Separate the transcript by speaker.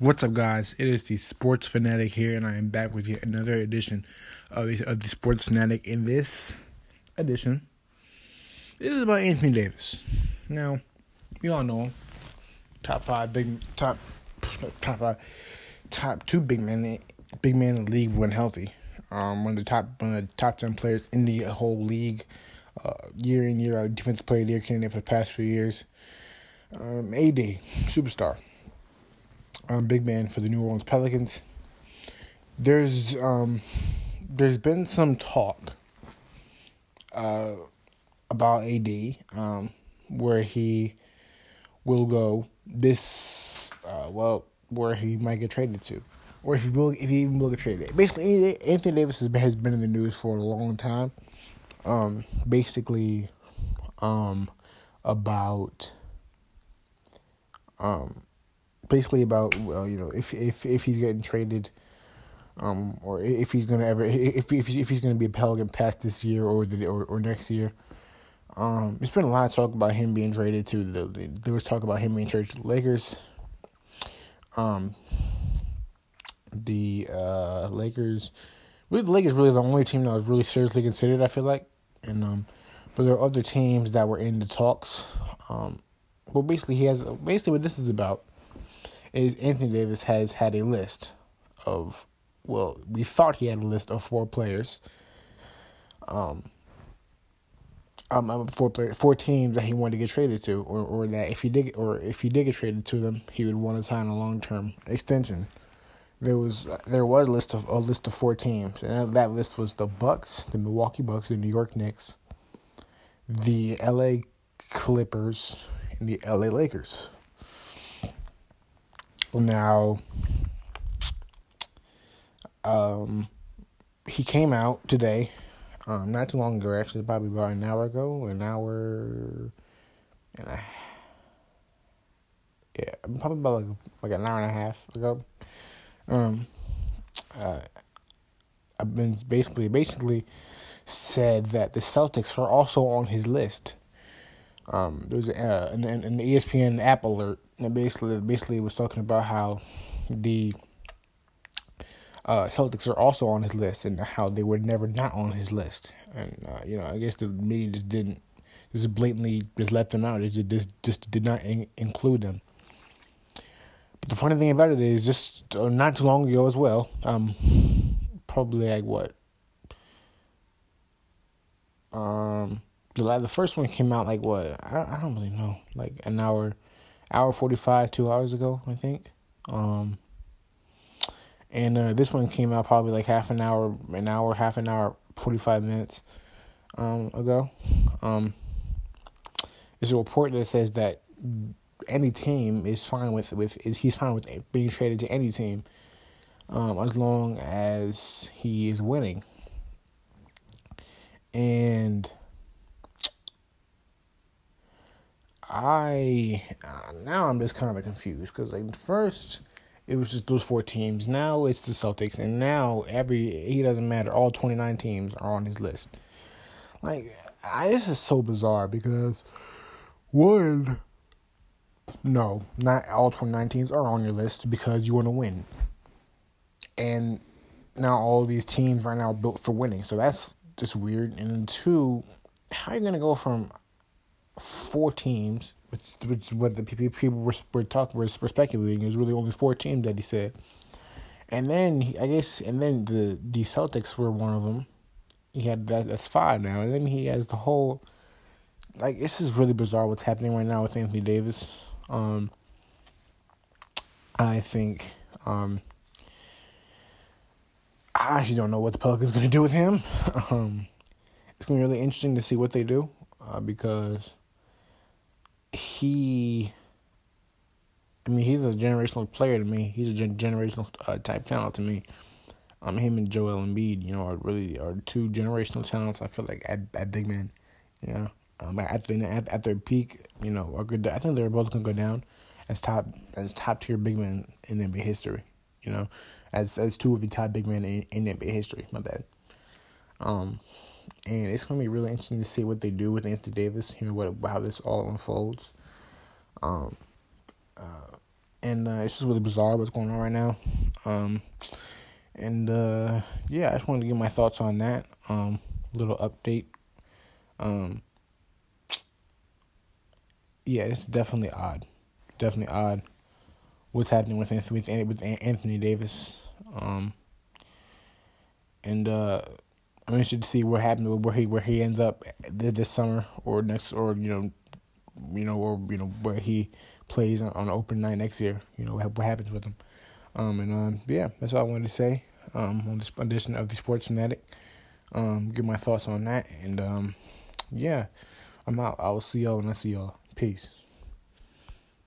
Speaker 1: What's up, guys? It is the Sports Fanatic here, and I am back with yet another edition of the, of the Sports Fanatic. In this edition, this is about Anthony Davis. Now, you all know him. Top five big top top five top two big men big men in the league when healthy. Um, one of the top one of the top ten players in the whole league. Uh, year in year out, defensive player of the year candidate for the past few years. Um, AD superstar um, big man for the New Orleans Pelicans. There's um, there's been some talk uh, about AD um, where he will go this uh, well where he might get traded to, or if he will if he even will get traded. Basically, Anthony Davis has been, has been in the news for a long time. Um, basically, um, about um basically about well, you know, if if if he's getting traded, um, or if he's gonna ever if if if he's gonna be a Pelican past this year or the or, or next year. Um, there's been a lot of talk about him being traded to the. There was talk about him being traded to the Lakers. Um, the uh, Lakers, really, the Lakers really the only team that was really seriously considered. I feel like, and um, but there are other teams that were in the talks. Um, well, basically he has basically what this is about is Anthony Davis has had a list of well, we thought he had a list of four players. Um, um, four player, four teams that he wanted to get traded to, or or that if he did, or if he did get traded to them, he would want to sign a long term extension. There was there was a list of a list of four teams, and that list was the Bucks, the Milwaukee Bucks, the New York Knicks, the L.A. Clippers, and the L.A. Lakers. Now, um, he came out today, um, not too long ago, actually, probably about an hour ago, an hour and a yeah, probably about like, like an hour and a half ago. Um, uh, I've been basically basically said that the Celtics are also on his list. Um, there was a, uh, an, an ESPN app alert and basically basically was talking about how the uh, Celtics are also on his list and how they were never not on his list. And uh, you know, I guess the media just didn't just blatantly just left them out. It just just, just did not in- include them. But the funny thing about it is, just uh, not too long ago as well, um, probably like what, um, the the first one came out like what I I don't really know, like an hour hour 45 two hours ago i think. Um and uh, this one came out probably like half an hour an hour half an hour 45 minutes um ago. Um there's a report that says that any team is fine with with is he's fine with being traded to any team um as long as he is winning. And I uh, now I'm just kind of confused because like first it was just those four teams. Now it's the Celtics, and now every he doesn't matter. All 29 teams are on his list. Like I, this is so bizarre because one, no, not all 29 teams are on your list because you want to win, and now all these teams right now are built for winning. So that's just weird. And two, how are you gonna go from four teams, which, which what the people were, were talking were, were speculating. It was really only four teams that he said, and then I guess, and then the the Celtics were one of them. He had that. That's five now, and then he has the whole. Like this is really bizarre what's happening right now with Anthony Davis. Um, I think. Um, I actually don't know what the Pelicans going to do with him. Um, it's going to be really interesting to see what they do uh, because he I mean, he's a generational player to me. He's a gen- generational uh, type talent to me. Um, him and Joel Embiid, you know, are really are two generational talents. I feel like at at big man, you know, um, at at, at their peak, you know, are good. I think they're both gonna go down as top as top tier big men in NBA history. You know, as as two of the top big men in, in NBA history. My bad. Um, and it's gonna be really interesting to see what they do with Anthony Davis. You know what how this all unfolds. Um, uh, and uh, it's just really bizarre what's going on right now. Um, and uh, yeah, I just wanted to give my thoughts on that. Um, little update. Um, yeah, it's definitely odd. Definitely odd. What's happening with Anthony with Anthony Davis? Um, and uh, I'm interested to see what happens where he where he ends up this summer or next or you know, you know or you know where he plays on, on open night next year. You know what, happens with him. Um, and um, yeah, that's all I wanted to say um, on this edition of the Sports Fanatic. Um, give my thoughts on that, and um, yeah, I'm out. I will see y'all when I see y'all. Peace.